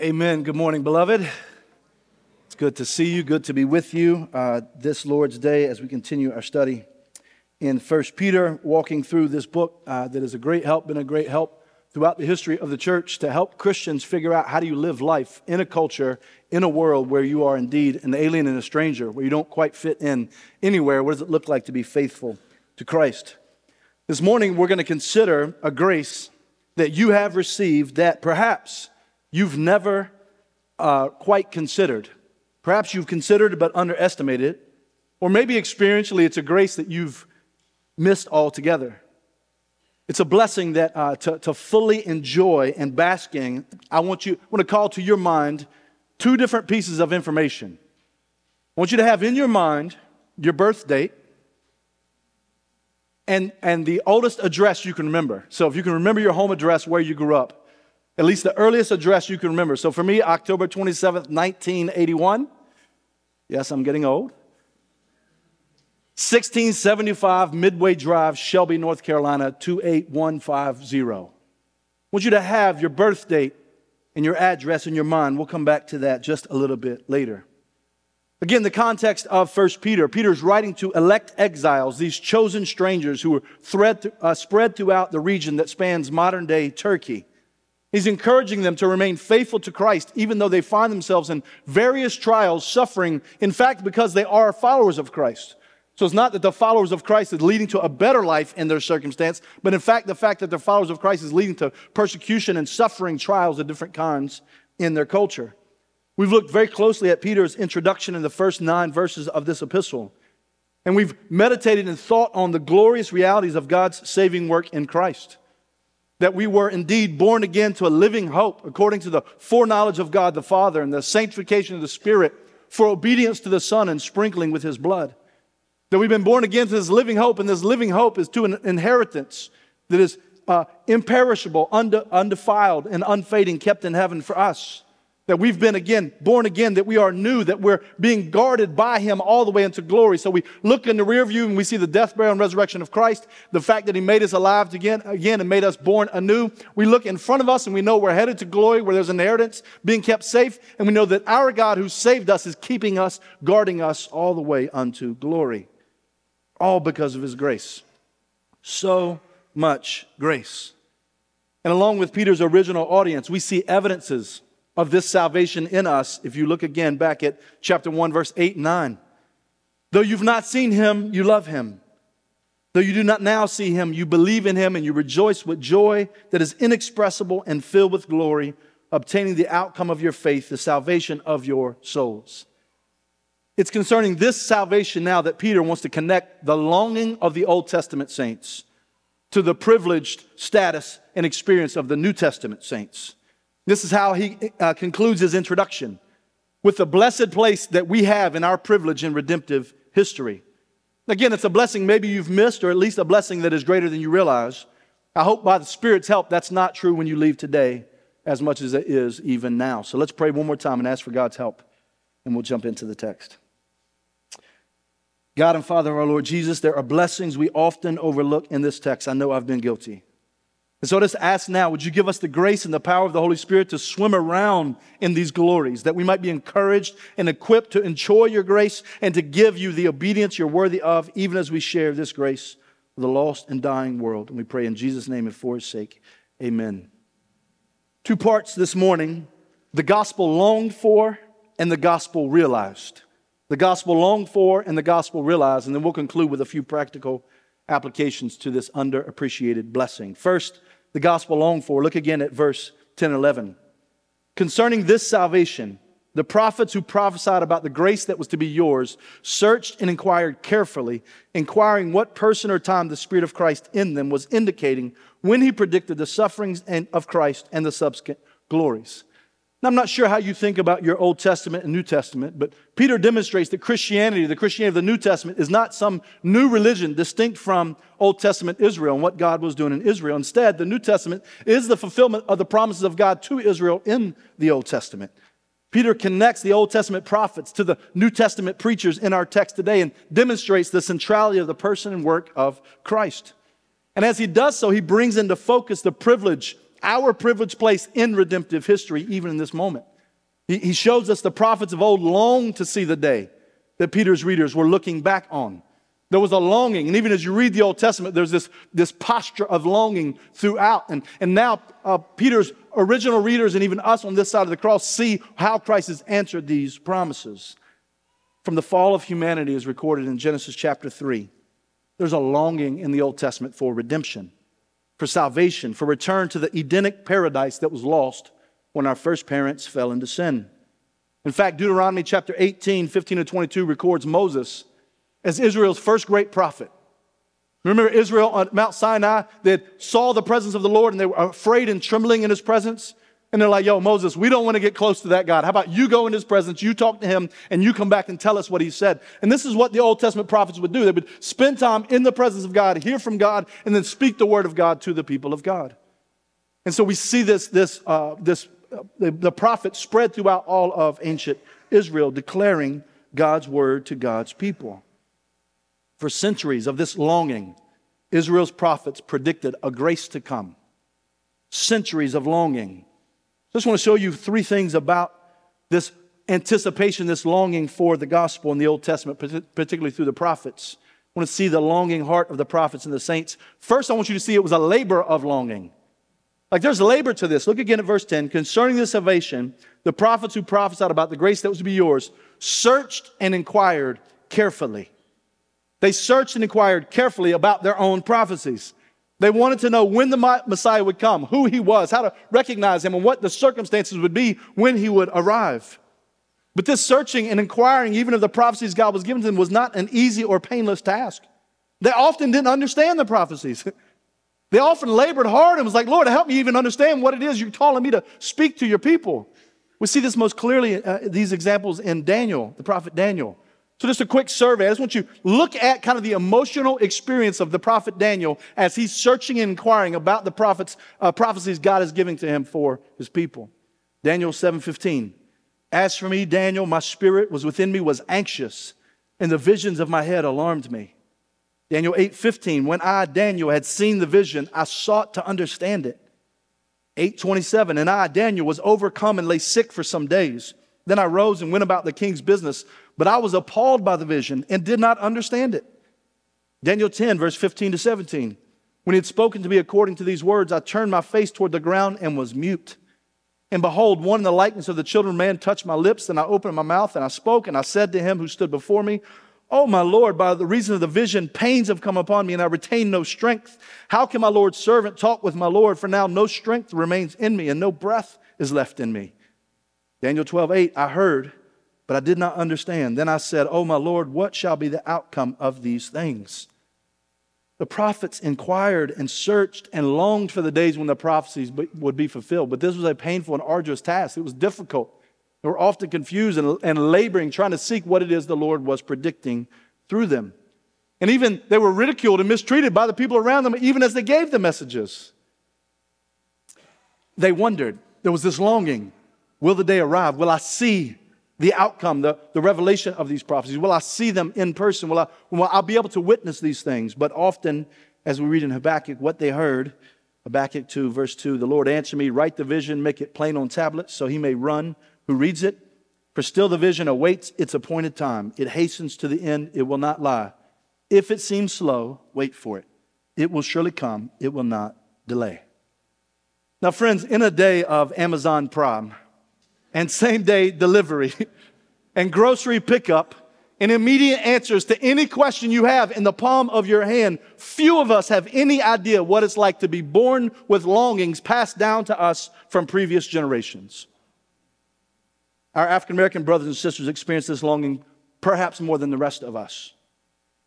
Amen. Good morning, beloved. It's good to see you, good to be with you uh, this Lord's Day as we continue our study in First Peter, walking through this book uh, that is a great help, been a great help throughout the history of the church to help Christians figure out how do you live life in a culture, in a world where you are indeed an alien and a stranger, where you don't quite fit in anywhere. What does it look like to be faithful to Christ? This morning, we're going to consider a grace that you have received that perhaps you've never uh, quite considered. Perhaps you've considered but underestimated it. Or maybe experientially, it's a grace that you've missed altogether. It's a blessing that uh, to, to fully enjoy and basking, I want you I want to call to your mind two different pieces of information. I want you to have in your mind your birth date and, and the oldest address you can remember. So if you can remember your home address where you grew up, at least the earliest address you can remember. So for me, October 27th, 1981. Yes, I'm getting old. 1675 Midway Drive, Shelby, North Carolina, 28150. I want you to have your birth date and your address in your mind. We'll come back to that just a little bit later. Again, the context of 1 Peter. Peter's writing to elect exiles, these chosen strangers who were thread, uh, spread throughout the region that spans modern day Turkey. He's encouraging them to remain faithful to Christ, even though they find themselves in various trials, suffering, in fact, because they are followers of Christ. So it's not that the followers of Christ is leading to a better life in their circumstance, but in fact, the fact that they're followers of Christ is leading to persecution and suffering, trials of different kinds in their culture. We've looked very closely at Peter's introduction in the first nine verses of this epistle, and we've meditated and thought on the glorious realities of God's saving work in Christ that we were indeed born again to a living hope according to the foreknowledge of God the Father and the sanctification of the Spirit for obedience to the Son and sprinkling with His blood. That we've been born again to this living hope, and this living hope is to an inheritance that is uh, imperishable, undefiled, and unfading, kept in heaven for us. That we've been again, born again, that we are new, that we're being guarded by Him all the way into glory. So we look in the rear view and we see the death, burial, and resurrection of Christ, the fact that He made us alive again, again and made us born anew. We look in front of us and we know we're headed to glory where there's inheritance being kept safe. And we know that our God who saved us is keeping us, guarding us all the way unto glory. All because of His grace. So much grace. And along with Peter's original audience, we see evidences of this salvation in us if you look again back at chapter 1, verse 8 and 9. Though you've not seen him, you love him. Though you do not now see him, you believe in him and you rejoice with joy that is inexpressible and filled with glory, obtaining the outcome of your faith, the salvation of your souls. It's concerning this salvation now that Peter wants to connect the longing of the Old Testament saints to the privileged status and experience of the New Testament saints. This is how he uh, concludes his introduction with the blessed place that we have in our privilege in redemptive history. Again, it's a blessing maybe you've missed, or at least a blessing that is greater than you realize. I hope by the Spirit's help that's not true when you leave today as much as it is even now. So let's pray one more time and ask for God's help, and we'll jump into the text. God and Father, of our Lord Jesus, there are blessings we often overlook in this text. I know I've been guilty. And so let's ask now, would you give us the grace and the power of the Holy Spirit to swim around in these glories, that we might be encouraged and equipped to enjoy your grace and to give you the obedience you're worthy of, even as we share this grace with the lost and dying world. And we pray in Jesus' name and for his sake. Amen. Two parts this morning the gospel longed for and the gospel realized. The gospel longed for and the gospel realized. And then we'll conclude with a few practical applications to this underappreciated blessing. First, the gospel longed for. Look again at verse 10 and 11. Concerning this salvation, the prophets who prophesied about the grace that was to be yours searched and inquired carefully, inquiring what person or time the Spirit of Christ in them was indicating when he predicted the sufferings of Christ and the subsequent glories. Now, I'm not sure how you think about your Old Testament and New Testament, but Peter demonstrates that Christianity, the Christianity of the New Testament, is not some new religion distinct from Old Testament Israel and what God was doing in Israel. Instead, the New Testament is the fulfillment of the promises of God to Israel in the Old Testament. Peter connects the Old Testament prophets to the New Testament preachers in our text today and demonstrates the centrality of the person and work of Christ. And as he does so, he brings into focus the privilege our privileged place in redemptive history, even in this moment. He, he shows us the prophets of old longed to see the day that Peter's readers were looking back on. There was a longing. And even as you read the Old Testament, there's this, this posture of longing throughout. And, and now, uh, Peter's original readers and even us on this side of the cross see how Christ has answered these promises. From the fall of humanity, as recorded in Genesis chapter 3, there's a longing in the Old Testament for redemption, for salvation, for return to the Edenic paradise that was lost when our first parents fell into sin. In fact, Deuteronomy chapter 18, 15 to 22 records Moses as Israel's first great prophet. Remember Israel on Mount Sinai that saw the presence of the Lord and they were afraid and trembling in his presence? And they're like, yo, Moses, we don't want to get close to that God. How about you go in his presence, you talk to him, and you come back and tell us what he said? And this is what the Old Testament prophets would do. They would spend time in the presence of God, hear from God, and then speak the word of God to the people of God. And so we see this, this, uh, this uh, the, the prophets spread throughout all of ancient Israel, declaring God's word to God's people. For centuries of this longing, Israel's prophets predicted a grace to come. Centuries of longing. Just want to show you three things about this anticipation, this longing for the gospel in the Old Testament, particularly through the prophets. I want to see the longing heart of the prophets and the saints. First, I want you to see it was a labor of longing. Like there's labor to this. Look again at verse 10. Concerning the salvation, the prophets who prophesied about the grace that was to be yours searched and inquired carefully. They searched and inquired carefully about their own prophecies. They wanted to know when the Messiah would come, who he was, how to recognize him, and what the circumstances would be when he would arrive. But this searching and inquiring, even of the prophecies God was giving to them, was not an easy or painless task. They often didn't understand the prophecies. they often labored hard and was like, Lord, help me even understand what it is you're calling me to speak to your people. We see this most clearly, uh, these examples in Daniel, the prophet Daniel. So, just a quick survey. I just want you to look at kind of the emotional experience of the prophet Daniel as he's searching and inquiring about the prophets, uh, prophecies God is giving to him for his people. Daniel 7:15. As for me, Daniel, my spirit was within me, was anxious, and the visions of my head alarmed me. Daniel 8:15. When I, Daniel, had seen the vision, I sought to understand it. 827. And I, Daniel, was overcome and lay sick for some days. Then I rose and went about the king's business, but I was appalled by the vision and did not understand it. Daniel 10, verse 15 to 17. When he had spoken to me according to these words, I turned my face toward the ground and was mute. And behold, one in the likeness of the children of man touched my lips, and I opened my mouth and I spoke, and I said to him who stood before me, Oh, my Lord, by the reason of the vision, pains have come upon me, and I retain no strength. How can my Lord's servant talk with my Lord? For now no strength remains in me, and no breath is left in me. Daniel 12, 8, I heard, but I did not understand. Then I said, Oh, my Lord, what shall be the outcome of these things? The prophets inquired and searched and longed for the days when the prophecies would be fulfilled. But this was a painful and arduous task. It was difficult. They were often confused and, and laboring, trying to seek what it is the Lord was predicting through them. And even they were ridiculed and mistreated by the people around them, even as they gave the messages. They wondered. There was this longing. Will the day arrive? Will I see the outcome, the, the revelation of these prophecies? Will I see them in person? Will I, will I be able to witness these things? But often, as we read in Habakkuk, what they heard, Habakkuk 2, verse 2, the Lord answered me, Write the vision, make it plain on tablets, so he may run who reads it. For still the vision awaits its appointed time. It hastens to the end, it will not lie. If it seems slow, wait for it. It will surely come, it will not delay. Now, friends, in a day of Amazon Prime, and same day delivery and grocery pickup and immediate answers to any question you have in the palm of your hand. Few of us have any idea what it's like to be born with longings passed down to us from previous generations. Our African American brothers and sisters experience this longing perhaps more than the rest of us.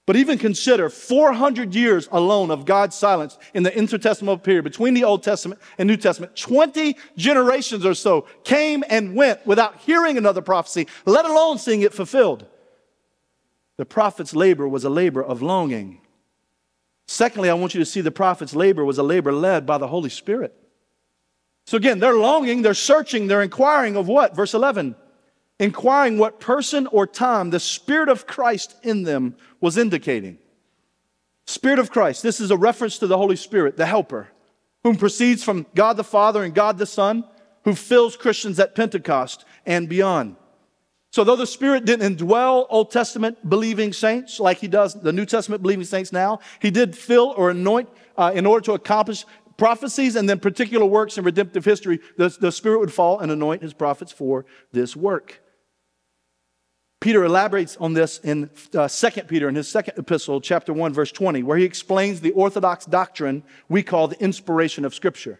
But even consider 400 years alone of God's silence in the intertestamental period between the Old Testament and New Testament. 20 generations or so came and went without hearing another prophecy, let alone seeing it fulfilled. The prophet's labor was a labor of longing. Secondly, I want you to see the prophet's labor was a labor led by the Holy Spirit. So again, they're longing, they're searching, they're inquiring of what? Verse 11 inquiring what person or time the Spirit of Christ in them was indicating. Spirit of Christ, this is a reference to the Holy Spirit, the helper, whom proceeds from God the Father and God the Son, who fills Christians at Pentecost and beyond. So, though the Spirit didn't indwell Old Testament believing saints like He does the New Testament believing saints now, He did fill or anoint uh, in order to accomplish prophecies and then particular works in redemptive history. The, the Spirit would fall and anoint His prophets for this work. Peter elaborates on this in uh, 2 Peter, in his second epistle, chapter 1, verse 20, where he explains the orthodox doctrine we call the inspiration of Scripture.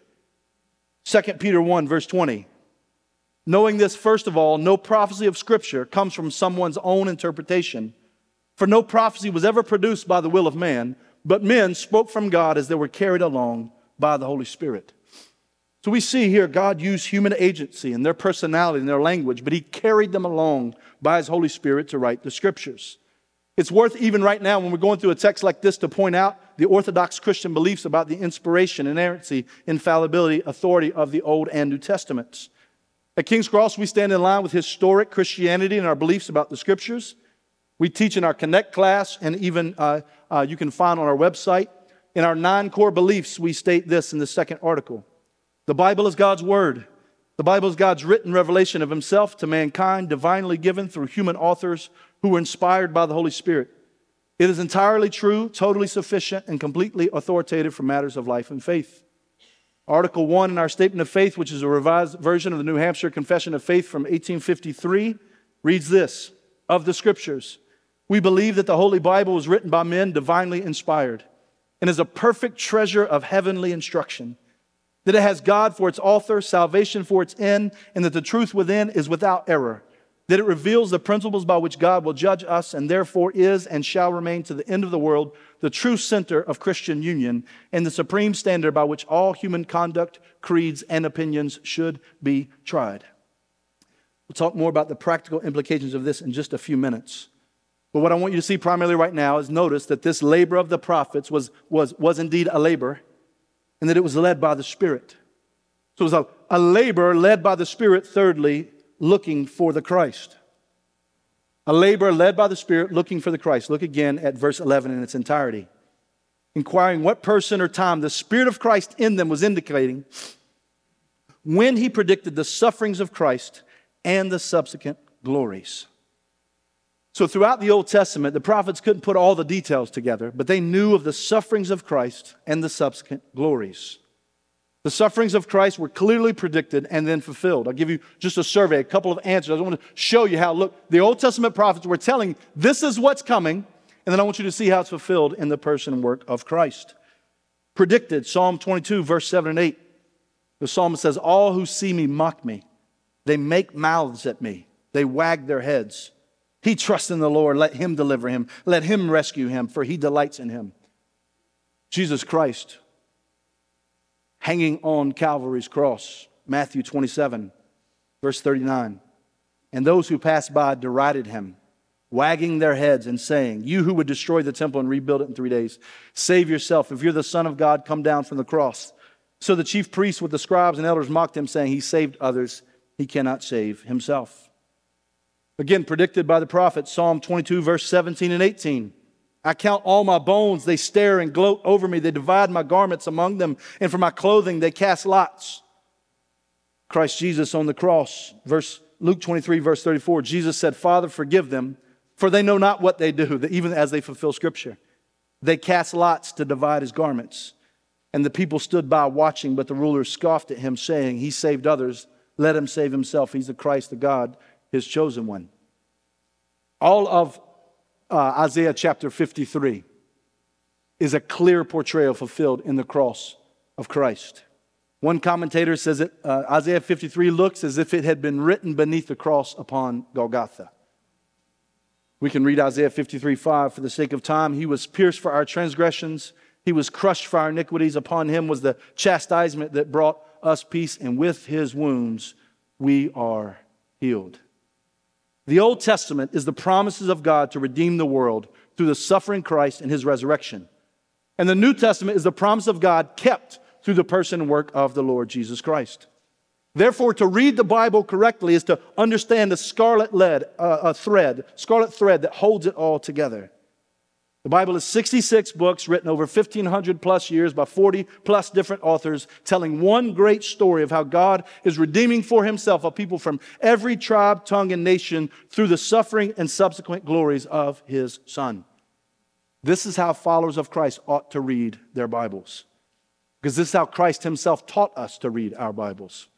2 Peter 1, verse 20. Knowing this, first of all, no prophecy of Scripture comes from someone's own interpretation. For no prophecy was ever produced by the will of man, but men spoke from God as they were carried along by the Holy Spirit. So we see here God used human agency and their personality and their language, but He carried them along by His Holy Spirit to write the scriptures. It's worth even right now when we're going through a text like this to point out the Orthodox Christian beliefs about the inspiration, inerrancy, infallibility, authority of the Old and New Testaments. At King's Cross, we stand in line with historic Christianity and our beliefs about the scriptures. We teach in our Connect class, and even uh, uh, you can find on our website. In our nine core beliefs, we state this in the second article The Bible is God's Word. The Bible is God's written revelation of Himself to mankind, divinely given through human authors who were inspired by the Holy Spirit. It is entirely true, totally sufficient, and completely authoritative for matters of life and faith. Article 1 in our Statement of Faith, which is a revised version of the New Hampshire Confession of Faith from 1853, reads this Of the Scriptures, we believe that the Holy Bible was written by men divinely inspired and is a perfect treasure of heavenly instruction that it has God for its author, salvation for its end, and that the truth within is without error. That it reveals the principles by which God will judge us and therefore is and shall remain to the end of the world the true center of Christian union and the supreme standard by which all human conduct, creeds, and opinions should be tried. We'll talk more about the practical implications of this in just a few minutes. But what I want you to see primarily right now is notice that this labor of the prophets was, was, was indeed a labor and that it was led by the Spirit. So it was a, a labor led by the Spirit, thirdly, looking for the Christ. A labor led by the Spirit looking for the Christ. Look again at verse 11 in its entirety. Inquiring what person or time the Spirit of Christ in them was indicating when he predicted the sufferings of Christ and the subsequent glories. So, throughout the Old Testament, the prophets couldn't put all the details together, but they knew of the sufferings of Christ and the subsequent glories. The sufferings of Christ were clearly predicted and then fulfilled. I'll give you just a survey, a couple of answers. I want to show you how, look, the Old Testament prophets were telling this is what's coming, and then I want you to see how it's fulfilled in the person and work of Christ. Predicted, Psalm 22, verse 7 and 8. The psalmist says, All who see me mock me, they make mouths at me, they wag their heads. He trusts in the Lord. Let him deliver him. Let him rescue him, for he delights in him. Jesus Christ hanging on Calvary's cross, Matthew 27, verse 39. And those who passed by derided him, wagging their heads and saying, You who would destroy the temple and rebuild it in three days, save yourself. If you're the Son of God, come down from the cross. So the chief priests with the scribes and elders mocked him, saying, He saved others, he cannot save himself. Again, predicted by the prophet, Psalm 22, verse 17 and 18. I count all my bones, they stare and gloat over me. They divide my garments among them, and for my clothing they cast lots. Christ Jesus on the cross, verse Luke 23, verse 34, Jesus said, Father, forgive them, for they know not what they do, even as they fulfill Scripture. They cast lots to divide his garments. And the people stood by watching, but the rulers scoffed at him, saying, He saved others, let him save himself. He's the Christ, the God his chosen one. All of uh, Isaiah chapter 53 is a clear portrayal fulfilled in the cross of Christ. One commentator says that uh, Isaiah 53 looks as if it had been written beneath the cross upon Golgotha. We can read Isaiah 53 5 for the sake of time. He was pierced for our transgressions, he was crushed for our iniquities. Upon him was the chastisement that brought us peace, and with his wounds we are healed. The Old Testament is the promises of God to redeem the world through the suffering Christ and his resurrection. And the New Testament is the promise of God kept through the person and work of the Lord Jesus Christ. Therefore, to read the Bible correctly is to understand the scarlet lead, uh, thread, scarlet thread that holds it all together. The Bible is 66 books written over 1,500 plus years by 40 plus different authors, telling one great story of how God is redeeming for himself a people from every tribe, tongue, and nation through the suffering and subsequent glories of his Son. This is how followers of Christ ought to read their Bibles, because this is how Christ himself taught us to read our Bibles.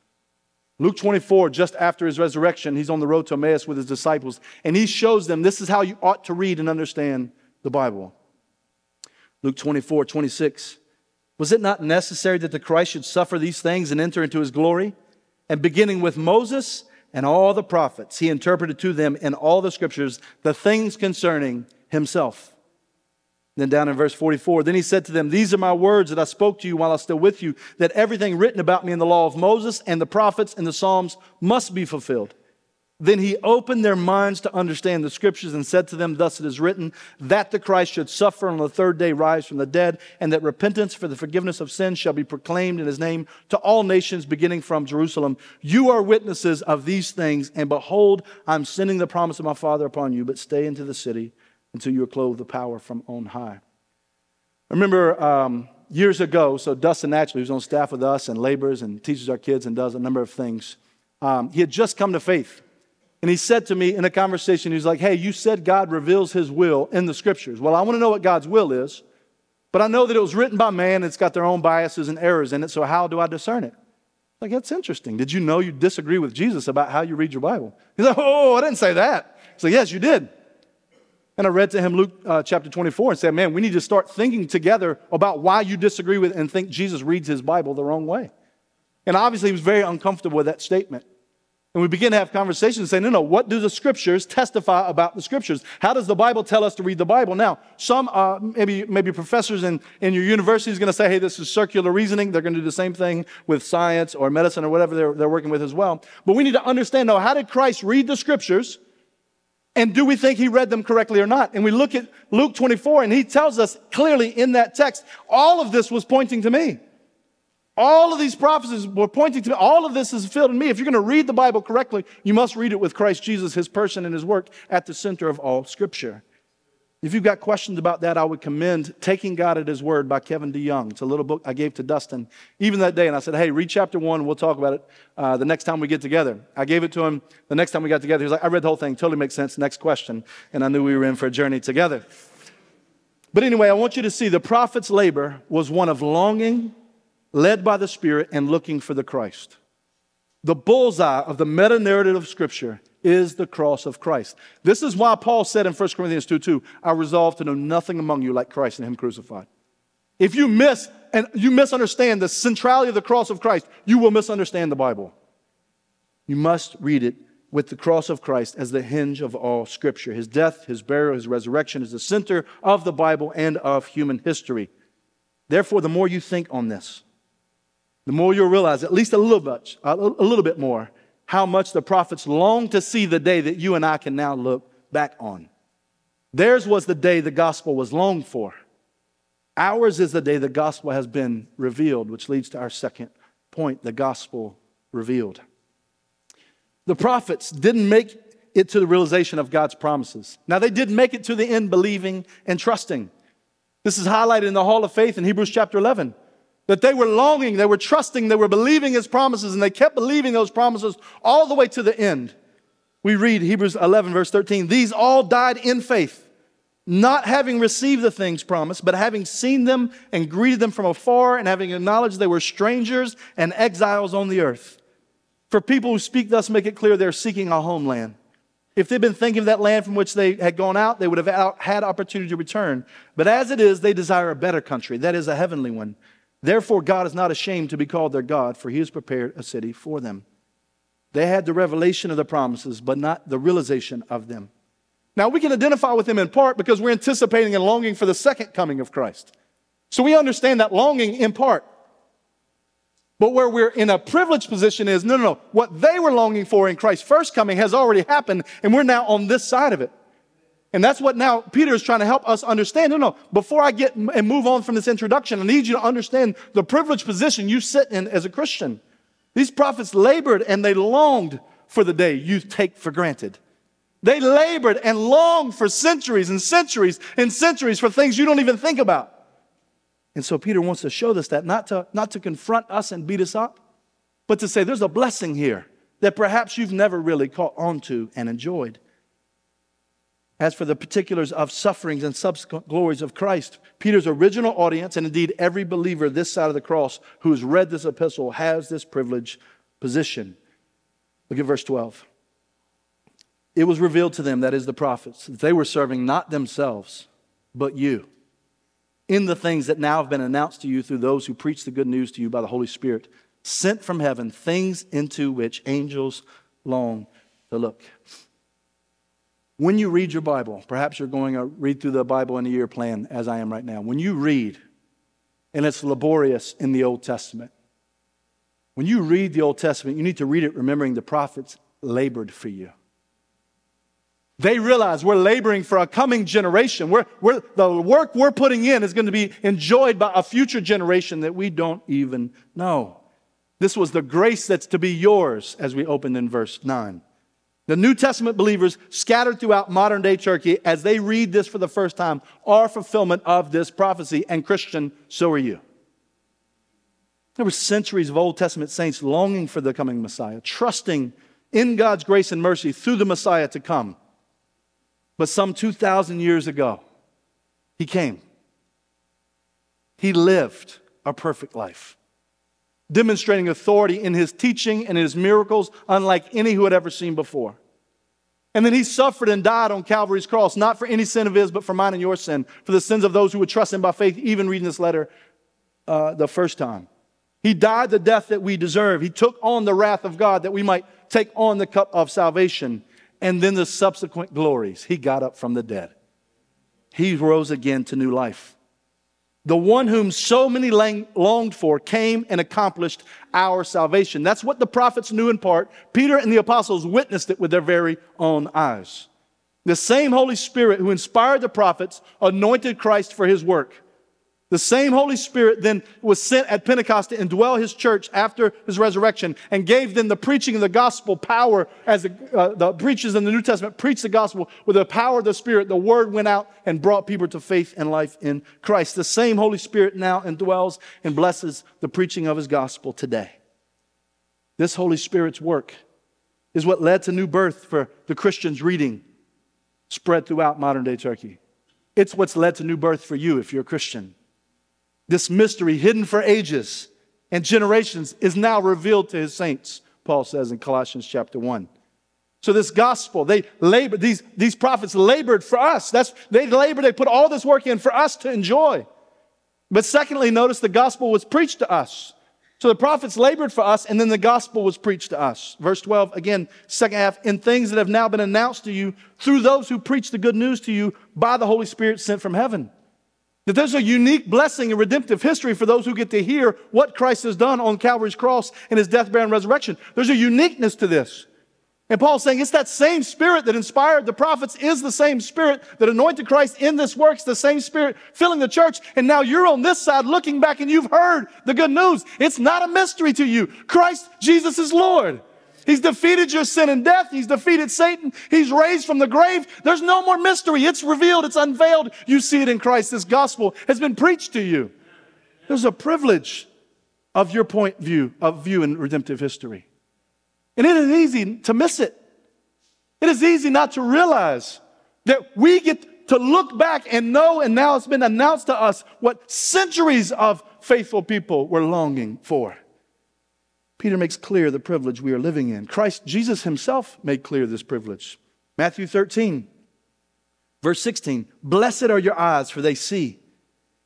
Luke 24, just after his resurrection, he's on the road to Emmaus with his disciples, and he shows them this is how you ought to read and understand the Bible. Luke 24, 26. Was it not necessary that the Christ should suffer these things and enter into his glory? And beginning with Moses and all the prophets, he interpreted to them in all the scriptures the things concerning himself. Then down in verse 44, then he said to them, These are my words that I spoke to you while I was still with you, that everything written about me in the law of Moses and the prophets and the Psalms must be fulfilled. Then he opened their minds to understand the scriptures and said to them, Thus it is written, that the Christ should suffer on the third day rise from the dead, and that repentance for the forgiveness of sins shall be proclaimed in his name to all nations, beginning from Jerusalem. You are witnesses of these things, and behold, I'm sending the promise of my Father upon you, but stay into the city until you are clothed with power from on high. I remember um, years ago, so Dustin actually, who's on staff with us and labors and teaches our kids and does a number of things, um, he had just come to faith. And he said to me in a conversation, he's like, Hey, you said God reveals his will in the scriptures. Well, I want to know what God's will is, but I know that it was written by man, it's got their own biases and errors in it, so how do I discern it? Like, that's interesting. Did you know you disagree with Jesus about how you read your Bible? He's like, Oh, I didn't say that. So, like, yes, you did. And I read to him Luke uh, chapter 24 and said, Man, we need to start thinking together about why you disagree with and think Jesus reads his Bible the wrong way. And obviously, he was very uncomfortable with that statement. And we begin to have conversations saying, no, no, what do the scriptures testify about the scriptures? How does the Bible tell us to read the Bible? Now, some, uh, maybe, maybe professors in, in your university is going to say, hey, this is circular reasoning. They're going to do the same thing with science or medicine or whatever they're, they're working with as well. But we need to understand, though, how did Christ read the scriptures? And do we think he read them correctly or not? And we look at Luke 24 and he tells us clearly in that text, all of this was pointing to me. All of these prophecies were pointing to me. all of this is filled in me. If you're going to read the Bible correctly, you must read it with Christ Jesus, his person and his work at the center of all scripture. If you've got questions about that, I would commend Taking God at His Word by Kevin DeYoung. It's a little book I gave to Dustin even that day, and I said, hey, read chapter one, we'll talk about it uh, the next time we get together. I gave it to him the next time we got together. He was like, I read the whole thing, totally makes sense. Next question. And I knew we were in for a journey together. But anyway, I want you to see the prophet's labor was one of longing led by the Spirit and looking for the Christ. The bullseye of the meta narrative of Scripture is the cross of Christ. This is why Paul said in 1 Corinthians 2 2, I resolve to know nothing among you like Christ and Him crucified. If you miss and you misunderstand the centrality of the cross of Christ, you will misunderstand the Bible. You must read it with the cross of Christ as the hinge of all Scripture. His death, His burial, His resurrection is the center of the Bible and of human history. Therefore, the more you think on this, the more you'll realize, at least a little bit, a little bit more, how much the prophets long to see the day that you and I can now look back on. Theirs was the day the gospel was longed for. Ours is the day the gospel has been revealed, which leads to our second point the gospel revealed. The prophets didn't make it to the realization of God's promises. Now, they did make it to the end believing and trusting. This is highlighted in the Hall of Faith in Hebrews chapter 11 that they were longing, they were trusting, they were believing his promises, and they kept believing those promises all the way to the end. We read Hebrews 11, verse 13. These all died in faith, not having received the things promised, but having seen them and greeted them from afar, and having acknowledged they were strangers and exiles on the earth. For people who speak thus make it clear they're seeking a homeland. If they'd been thinking of that land from which they had gone out, they would have had opportunity to return. But as it is, they desire a better country, that is, a heavenly one. Therefore, God is not ashamed to be called their God, for he has prepared a city for them. They had the revelation of the promises, but not the realization of them. Now, we can identify with them in part because we're anticipating and longing for the second coming of Christ. So we understand that longing in part. But where we're in a privileged position is no, no, no. What they were longing for in Christ's first coming has already happened, and we're now on this side of it. And that's what now Peter is trying to help us understand. No, no, before I get and move on from this introduction, I need you to understand the privileged position you sit in as a Christian. These prophets labored and they longed for the day you take for granted. They labored and longed for centuries and centuries and centuries for things you don't even think about. And so Peter wants to show us that, not to, not to confront us and beat us up, but to say there's a blessing here that perhaps you've never really caught on to and enjoyed. As for the particulars of sufferings and subsequent glories of Christ, Peter's original audience, and indeed every believer this side of the cross who has read this epistle, has this privileged position. Look at verse 12. It was revealed to them, that is, the prophets, that they were serving not themselves, but you, in the things that now have been announced to you through those who preach the good news to you by the Holy Spirit, sent from heaven, things into which angels long to look. When you read your Bible, perhaps you're going to read through the Bible in a year plan as I am right now. When you read, and it's laborious in the Old Testament, when you read the Old Testament, you need to read it remembering the prophets labored for you. They realize we're laboring for a coming generation. We're, we're, the work we're putting in is going to be enjoyed by a future generation that we don't even know. This was the grace that's to be yours as we opened in verse 9. The New Testament believers scattered throughout modern day Turkey as they read this for the first time are fulfillment of this prophecy. And Christian, so are you. There were centuries of Old Testament saints longing for the coming Messiah, trusting in God's grace and mercy through the Messiah to come. But some 2,000 years ago, he came. He lived a perfect life demonstrating authority in his teaching and his miracles, unlike any who had ever seen before. And then he suffered and died on Calvary's cross, not for any sin of his, but for mine and your sin, for the sins of those who would trust him by faith, even reading this letter uh, the first time. He died the death that we deserve. He took on the wrath of God that we might take on the cup of salvation. And then the subsequent glories. He got up from the dead. He rose again to new life. The one whom so many longed for came and accomplished our salvation. That's what the prophets knew in part. Peter and the apostles witnessed it with their very own eyes. The same Holy Spirit who inspired the prophets anointed Christ for his work. The same Holy Spirit then was sent at Pentecost to indwell his church after his resurrection and gave them the preaching of the gospel power as the, uh, the preachers in the New Testament preached the gospel with the power of the Spirit. The word went out and brought people to faith and life in Christ. The same Holy Spirit now indwells and blesses the preaching of his gospel today. This Holy Spirit's work is what led to new birth for the Christians reading spread throughout modern day Turkey. It's what's led to new birth for you if you're a Christian. This mystery, hidden for ages and generations, is now revealed to his saints, Paul says in Colossians chapter 1. So this gospel, they labored, these, these prophets labored for us. That's, they labored, they put all this work in for us to enjoy. But secondly, notice the gospel was preached to us. So the prophets labored for us, and then the gospel was preached to us. Verse 12, again, second half, in things that have now been announced to you through those who preach the good news to you by the Holy Spirit sent from heaven. That there's a unique blessing in redemptive history for those who get to hear what Christ has done on Calvary's cross and his death, burial, and resurrection. There's a uniqueness to this. And Paul's saying it's that same spirit that inspired the prophets is the same spirit that anointed Christ in this work. It's the same spirit filling the church. And now you're on this side looking back and you've heard the good news. It's not a mystery to you. Christ Jesus is Lord. He's defeated your sin and death. He's defeated Satan. He's raised from the grave. There's no more mystery. It's revealed. It's unveiled. You see it in Christ. This gospel has been preached to you. There's a privilege of your point view of view in redemptive history. And it is easy to miss it. It is easy not to realize that we get to look back and know, and now it's been announced to us what centuries of faithful people were longing for. Peter makes clear the privilege we are living in. Christ, Jesus himself made clear this privilege. Matthew 13, verse 16 Blessed are your eyes, for they see,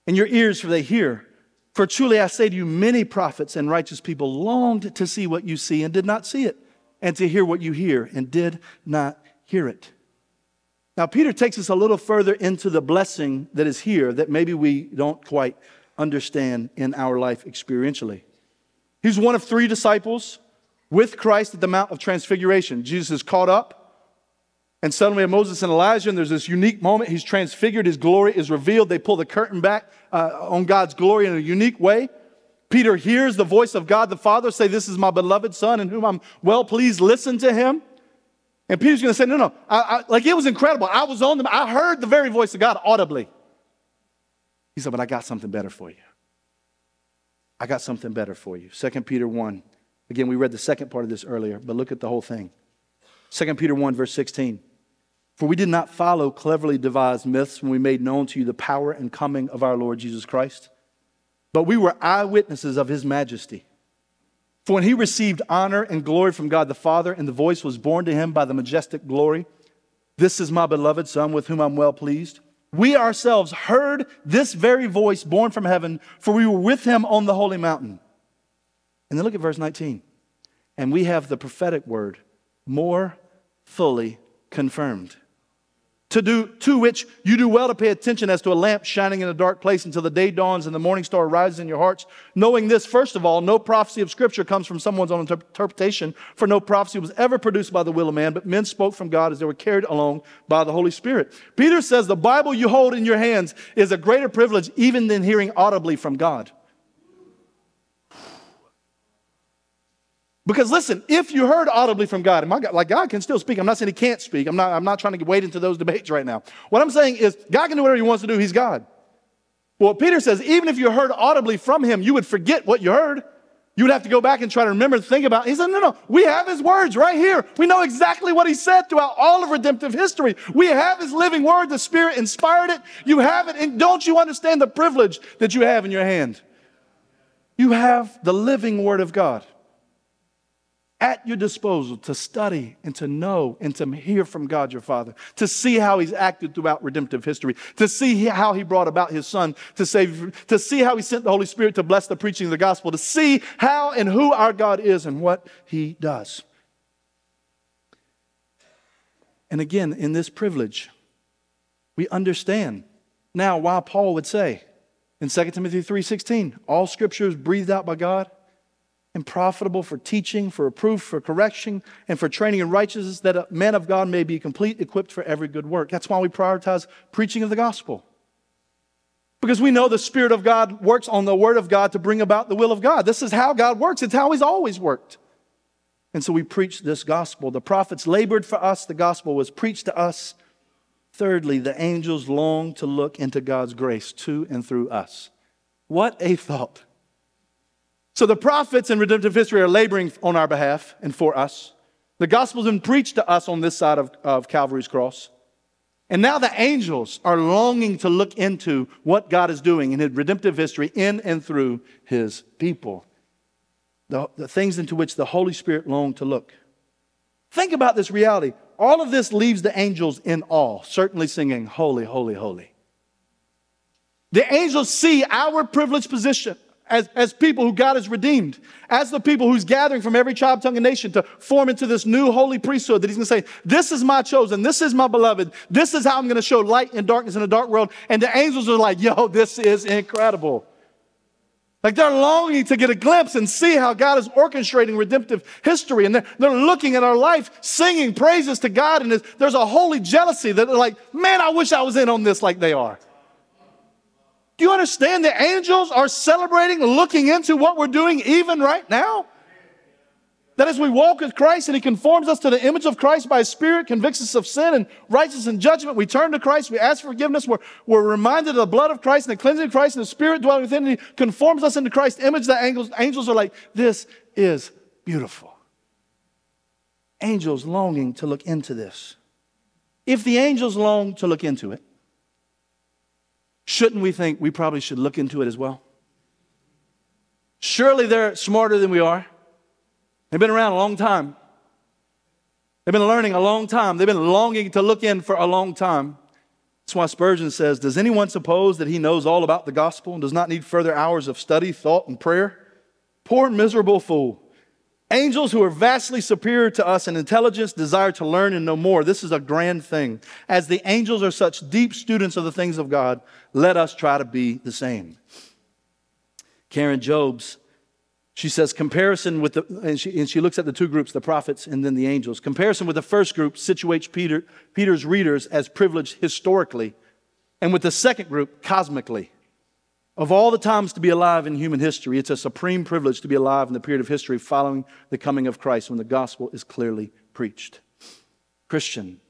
and your ears, for they hear. For truly I say to you, many prophets and righteous people longed to see what you see and did not see it, and to hear what you hear and did not hear it. Now, Peter takes us a little further into the blessing that is here that maybe we don't quite understand in our life experientially. He's one of three disciples with Christ at the Mount of Transfiguration. Jesus is caught up, and suddenly have Moses and Elijah, and there's this unique moment. He's transfigured, his glory is revealed. They pull the curtain back uh, on God's glory in a unique way. Peter hears the voice of God the Father say, This is my beloved Son in whom I'm well pleased. Listen to him. And Peter's going to say, no, no, I, I, like it was incredible. I was on them. I heard the very voice of God audibly. He said, but I got something better for you. I got something better for you. 2 Peter 1. Again, we read the second part of this earlier, but look at the whole thing. 2 Peter 1, verse 16. For we did not follow cleverly devised myths when we made known to you the power and coming of our Lord Jesus Christ, but we were eyewitnesses of his majesty. For when he received honor and glory from God the Father, and the voice was borne to him by the majestic glory, This is my beloved Son with whom I'm well pleased. We ourselves heard this very voice born from heaven, for we were with him on the holy mountain. And then look at verse 19. And we have the prophetic word more fully confirmed to do to which you do well to pay attention as to a lamp shining in a dark place until the day dawns and the morning star rises in your hearts. Knowing this first of all no prophecy of scripture comes from someone's own interpretation for no prophecy was ever produced by the will of man but men spoke from god as they were carried along by the holy spirit. Peter says the bible you hold in your hands is a greater privilege even than hearing audibly from god Because listen, if you heard audibly from God, and my God, like God can still speak. I'm not saying he can't speak. I'm not, I'm not trying to wade into those debates right now. What I'm saying is God can do whatever he wants to do. He's God. Well, Peter says, even if you heard audibly from him, you would forget what you heard. You would have to go back and try to remember and think about. It. He said, no, no, we have his words right here. We know exactly what he said throughout all of redemptive history. We have his living word. The Spirit inspired it. You have it. And don't you understand the privilege that you have in your hand? You have the living word of God at your disposal to study and to know and to hear from God your Father, to see how He's acted throughout redemptive history, to see how He brought about His Son to save, to see how He sent the Holy Spirit to bless the preaching of the gospel, to see how and who our God is and what He does. And again, in this privilege, we understand now why Paul would say in 2 Timothy 3:16, all scripture is breathed out by God and profitable for teaching, for reproof, for correction, and for training in righteousness, that a man of God may be complete, equipped for every good work. That's why we prioritize preaching of the gospel. Because we know the Spirit of God works on the Word of God to bring about the will of God. This is how God works, it's how He's always worked. And so we preach this gospel. The prophets labored for us, the gospel was preached to us. Thirdly, the angels long to look into God's grace to and through us. What a thought! So the prophets in redemptive history are laboring on our behalf and for us. The gospel's been preached to us on this side of, of Calvary's cross. And now the angels are longing to look into what God is doing in his redemptive history in and through his people. The, the things into which the Holy Spirit longed to look. Think about this reality. All of this leaves the angels in awe, certainly singing, Holy, Holy, Holy. The angels see our privileged position as, as people who God has redeemed, as the people who's gathering from every tribe, tongue, and nation to form into this new holy priesthood that He's going to say, This is my chosen, this is my beloved, this is how I'm going to show light and darkness in a dark world. And the angels are like, Yo, this is incredible. Like they're longing to get a glimpse and see how God is orchestrating redemptive history. And they're, they're looking at our life, singing praises to God. And there's, a holy jealousy that they're like, Man, I wish I was in on this like they are. Do you understand the angels are celebrating, looking into what we're doing even right now? That as we walk with Christ and He conforms us to the image of Christ by His Spirit, convicts us of sin and righteousness and judgment, we turn to Christ, we ask for forgiveness, we're, we're reminded of the blood of Christ and the cleansing of Christ and the Spirit dwelling within, He conforms us into Christ's image. The angels, angels are like, this is beautiful. Angels longing to look into this. If the angels long to look into it, Shouldn't we think we probably should look into it as well? Surely they're smarter than we are. They've been around a long time. They've been learning a long time. They've been longing to look in for a long time. That's why Spurgeon says Does anyone suppose that he knows all about the gospel and does not need further hours of study, thought, and prayer? Poor miserable fool. Angels who are vastly superior to us in intelligence desire to learn and know more. This is a grand thing. As the angels are such deep students of the things of God, let us try to be the same. Karen Jobes, she says, comparison with the, and she, and she looks at the two groups, the prophets and then the angels. Comparison with the first group situates Peter, Peter's readers as privileged historically, and with the second group, cosmically. Of all the times to be alive in human history, it's a supreme privilege to be alive in the period of history following the coming of Christ when the gospel is clearly preached. Christian,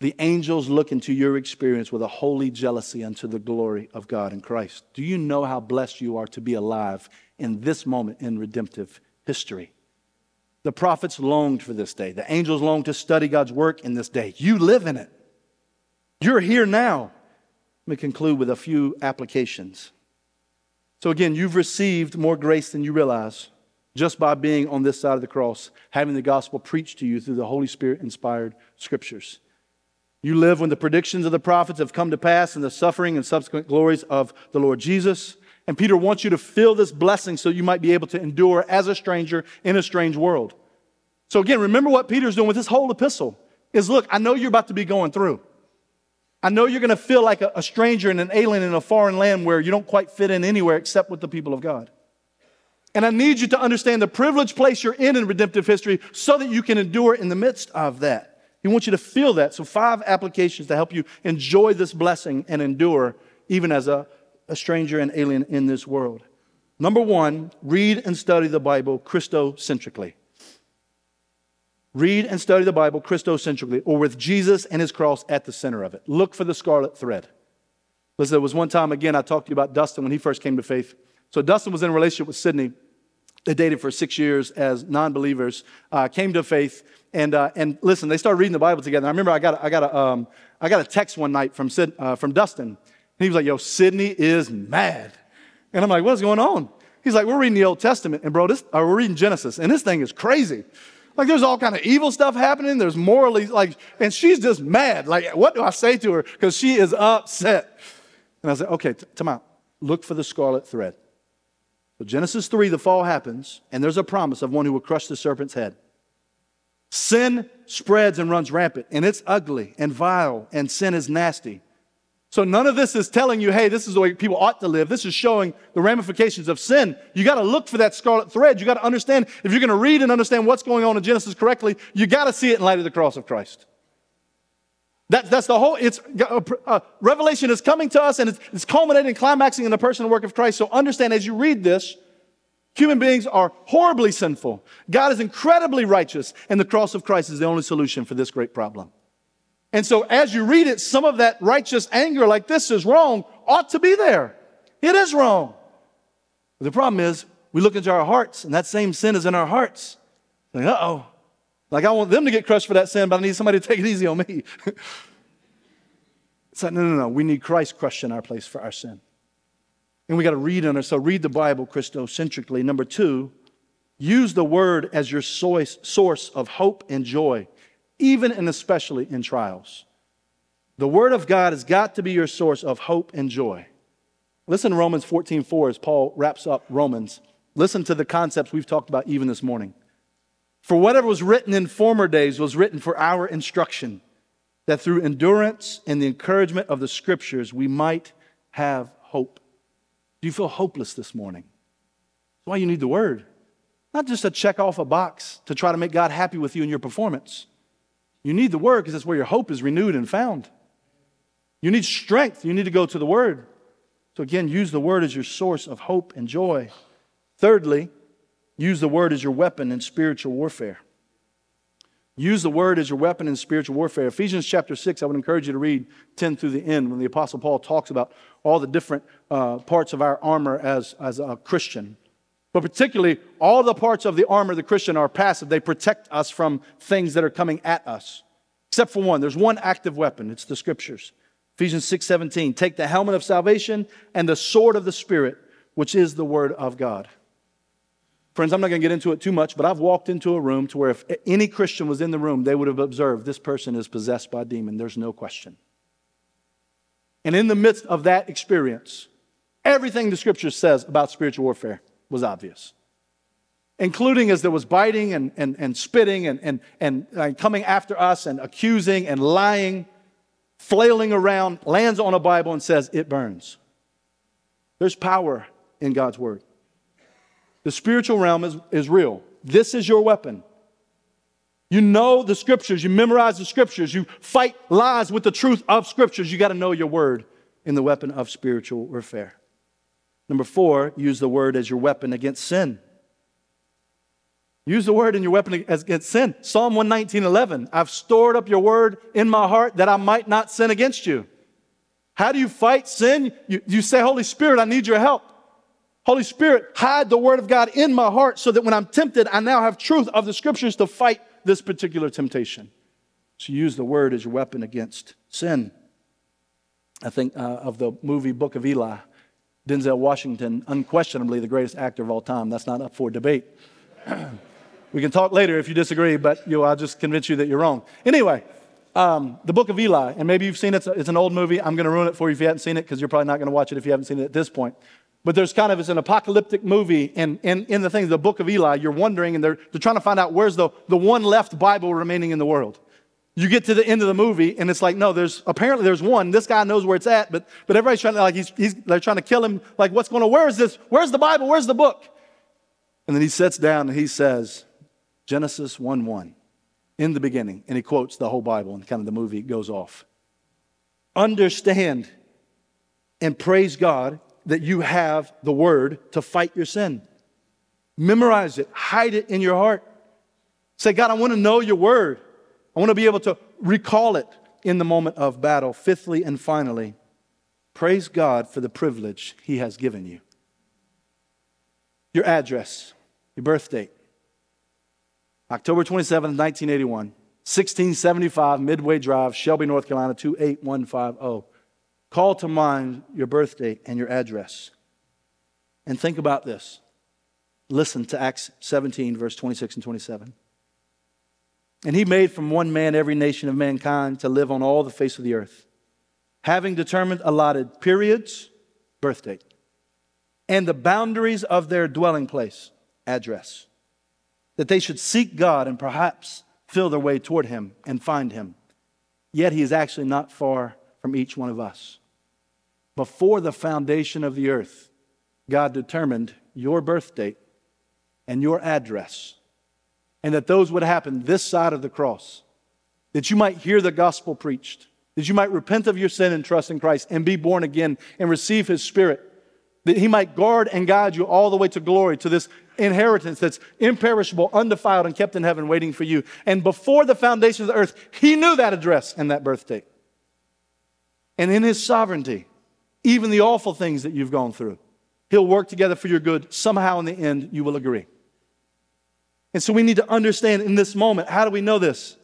the angels look into your experience with a holy jealousy unto the glory of God in Christ. Do you know how blessed you are to be alive in this moment in redemptive history? The prophets longed for this day. The angels longed to study God's work in this day. You live in it. You're here now. Let me conclude with a few applications. So, again, you've received more grace than you realize just by being on this side of the cross, having the gospel preached to you through the Holy Spirit inspired scriptures. You live when the predictions of the prophets have come to pass and the suffering and subsequent glories of the Lord Jesus. And Peter wants you to feel this blessing so you might be able to endure as a stranger in a strange world. So again, remember what Peter's doing with this whole epistle is look, I know you're about to be going through. I know you're going to feel like a, a stranger and an alien in a foreign land where you don't quite fit in anywhere except with the people of God. And I need you to understand the privileged place you're in in redemptive history so that you can endure in the midst of that. He wants you to feel that. So, five applications to help you enjoy this blessing and endure even as a, a stranger and alien in this world. Number one, read and study the Bible Christocentrically. Read and study the Bible Christocentrically, or with Jesus and his cross at the center of it. Look for the scarlet thread. Listen, there was one time, again, I talked to you about Dustin when he first came to faith. So, Dustin was in a relationship with Sydney. They dated for six years as non believers, uh, came to faith, and, uh, and listen, they started reading the Bible together. I remember I got, I got, a, um, I got a text one night from, Sid, uh, from Dustin. And he was like, Yo, Sydney is mad. And I'm like, What's going on? He's like, We're reading the Old Testament, and bro, this, uh, we're reading Genesis, and this thing is crazy. Like, there's all kind of evil stuff happening. There's morally, like, and she's just mad. Like, what do I say to her? Because she is upset. And I said, Okay, come out. Look for the scarlet thread. So, Genesis 3, the fall happens, and there's a promise of one who will crush the serpent's head. Sin spreads and runs rampant, and it's ugly and vile, and sin is nasty. So none of this is telling you, hey, this is the way people ought to live. This is showing the ramifications of sin. You got to look for that scarlet thread. You got to understand, if you're going to read and understand what's going on in Genesis correctly, you got to see it in light of the cross of Christ. That, that's the whole, it's, uh, uh, Revelation is coming to us and it's, it's culminating, climaxing in the person and work of Christ. So understand as you read this, Human beings are horribly sinful. God is incredibly righteous, and the cross of Christ is the only solution for this great problem. And so, as you read it, some of that righteous anger, like this is wrong, ought to be there. It is wrong. But the problem is, we look into our hearts, and that same sin is in our hearts. Like, uh oh. Like, I want them to get crushed for that sin, but I need somebody to take it easy on me. it's like, no, no, no. We need Christ crushed in our place for our sin. And we got to read on. So read the Bible Christocentrically. Number two, use the word as your source of hope and joy, even and especially in trials. The word of God has got to be your source of hope and joy. Listen to Romans 14 4 as Paul wraps up Romans. Listen to the concepts we've talked about even this morning. For whatever was written in former days was written for our instruction, that through endurance and the encouragement of the scriptures we might have hope. Do you feel hopeless this morning? That's why you need the word. Not just to check off a box to try to make God happy with you in your performance. You need the word because that's where your hope is renewed and found. You need strength. You need to go to the word. So, again, use the word as your source of hope and joy. Thirdly, use the word as your weapon in spiritual warfare. Use the word as your weapon in spiritual warfare. Ephesians chapter 6, I would encourage you to read 10 through the end when the Apostle Paul talks about all the different uh, parts of our armor as, as a Christian. But particularly, all the parts of the armor of the Christian are passive. They protect us from things that are coming at us. Except for one. There's one active weapon. It's the scriptures. Ephesians 6 17. Take the helmet of salvation and the sword of the Spirit, which is the word of God. Friends, I'm not going to get into it too much, but I've walked into a room to where if any Christian was in the room, they would have observed this person is possessed by a demon. There's no question. And in the midst of that experience, everything the scripture says about spiritual warfare was obvious, including as there was biting and, and, and spitting and, and, and, and coming after us and accusing and lying, flailing around, lands on a Bible and says, It burns. There's power in God's word. The spiritual realm is, is real. This is your weapon. You know the scriptures, you memorize the scriptures, you fight lies with the truth of scriptures. You got to know your word in the weapon of spiritual warfare. Number four, use the word as your weapon against sin. Use the word in your weapon against sin. Psalm 119, 11. I've stored up your word in my heart that I might not sin against you. How do you fight sin? You, you say, Holy Spirit, I need your help. Holy Spirit, hide the word of God in my heart so that when I'm tempted, I now have truth of the scriptures to fight this particular temptation. So use the word as your weapon against sin. I think uh, of the movie Book of Eli. Denzel Washington, unquestionably the greatest actor of all time. That's not up for debate. we can talk later if you disagree, but you know, I'll just convince you that you're wrong. Anyway, um, the book of Eli, and maybe you've seen it, it's, an old movie. I'm going to ruin it for you if you haven't seen it because you're probably not going to watch it if you haven't seen it at this point. But there's kind of, it's an apocalyptic movie, and in, in the thing, the book of Eli, you're wondering, and they're, they're trying to find out where's the, the one left Bible remaining in the world. You get to the end of the movie, and it's like, no, there's apparently there's one. This guy knows where it's at, but but everybody's trying to like he's, he's they're trying to kill him. Like, what's going on? Where is this? Where's the Bible? Where's the book? And then he sits down and he says, Genesis 1 1, in the beginning. And he quotes the whole Bible, and kind of the movie goes off. Understand and praise God that you have the word to fight your sin. Memorize it, hide it in your heart. Say, God, I want to know your word. I want to be able to recall it in the moment of battle. Fifthly and finally, praise God for the privilege He has given you. Your address, your birth date, October 27, 1981, 1675 Midway Drive, Shelby, North Carolina, 28150. Call to mind your birth date and your address. And think about this. Listen to Acts 17, verse 26 and 27. And he made from one man every nation of mankind to live on all the face of the earth, having determined allotted periods, birth date, and the boundaries of their dwelling place, address, that they should seek God and perhaps feel their way toward him and find him. Yet he is actually not far from each one of us. Before the foundation of the earth, God determined your birth date and your address and that those would happen this side of the cross. That you might hear the gospel preached, that you might repent of your sin and trust in Christ and be born again and receive his spirit, that he might guard and guide you all the way to glory, to this inheritance that's imperishable, undefiled, and kept in heaven waiting for you. And before the foundation of the earth, he knew that address and that birth date. And in his sovereignty, even the awful things that you've gone through, he'll work together for your good. Somehow in the end, you will agree. And so we need to understand in this moment how do we know this?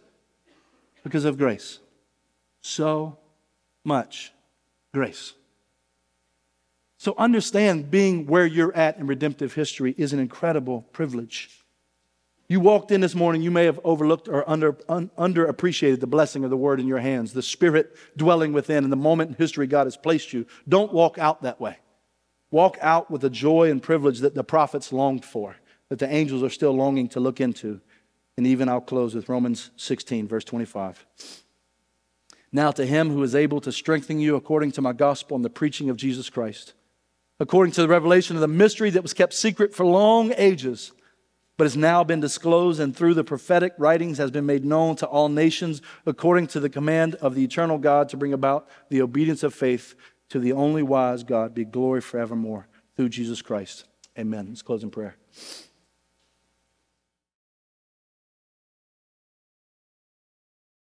Because of grace. So much grace. So understand being where you're at in redemptive history is an incredible privilege. You walked in this morning, you may have overlooked or under, un, underappreciated the blessing of the word in your hands, the spirit dwelling within, and the moment in history God has placed you. Don't walk out that way. Walk out with the joy and privilege that the prophets longed for that the angels are still longing to look into. And even I'll close with Romans 16, verse 25. Now to him who is able to strengthen you according to my gospel and the preaching of Jesus Christ, according to the revelation of the mystery that was kept secret for long ages, but has now been disclosed and through the prophetic writings has been made known to all nations, according to the command of the eternal God to bring about the obedience of faith to the only wise God, be glory forevermore through Jesus Christ. Amen. Let's close in prayer.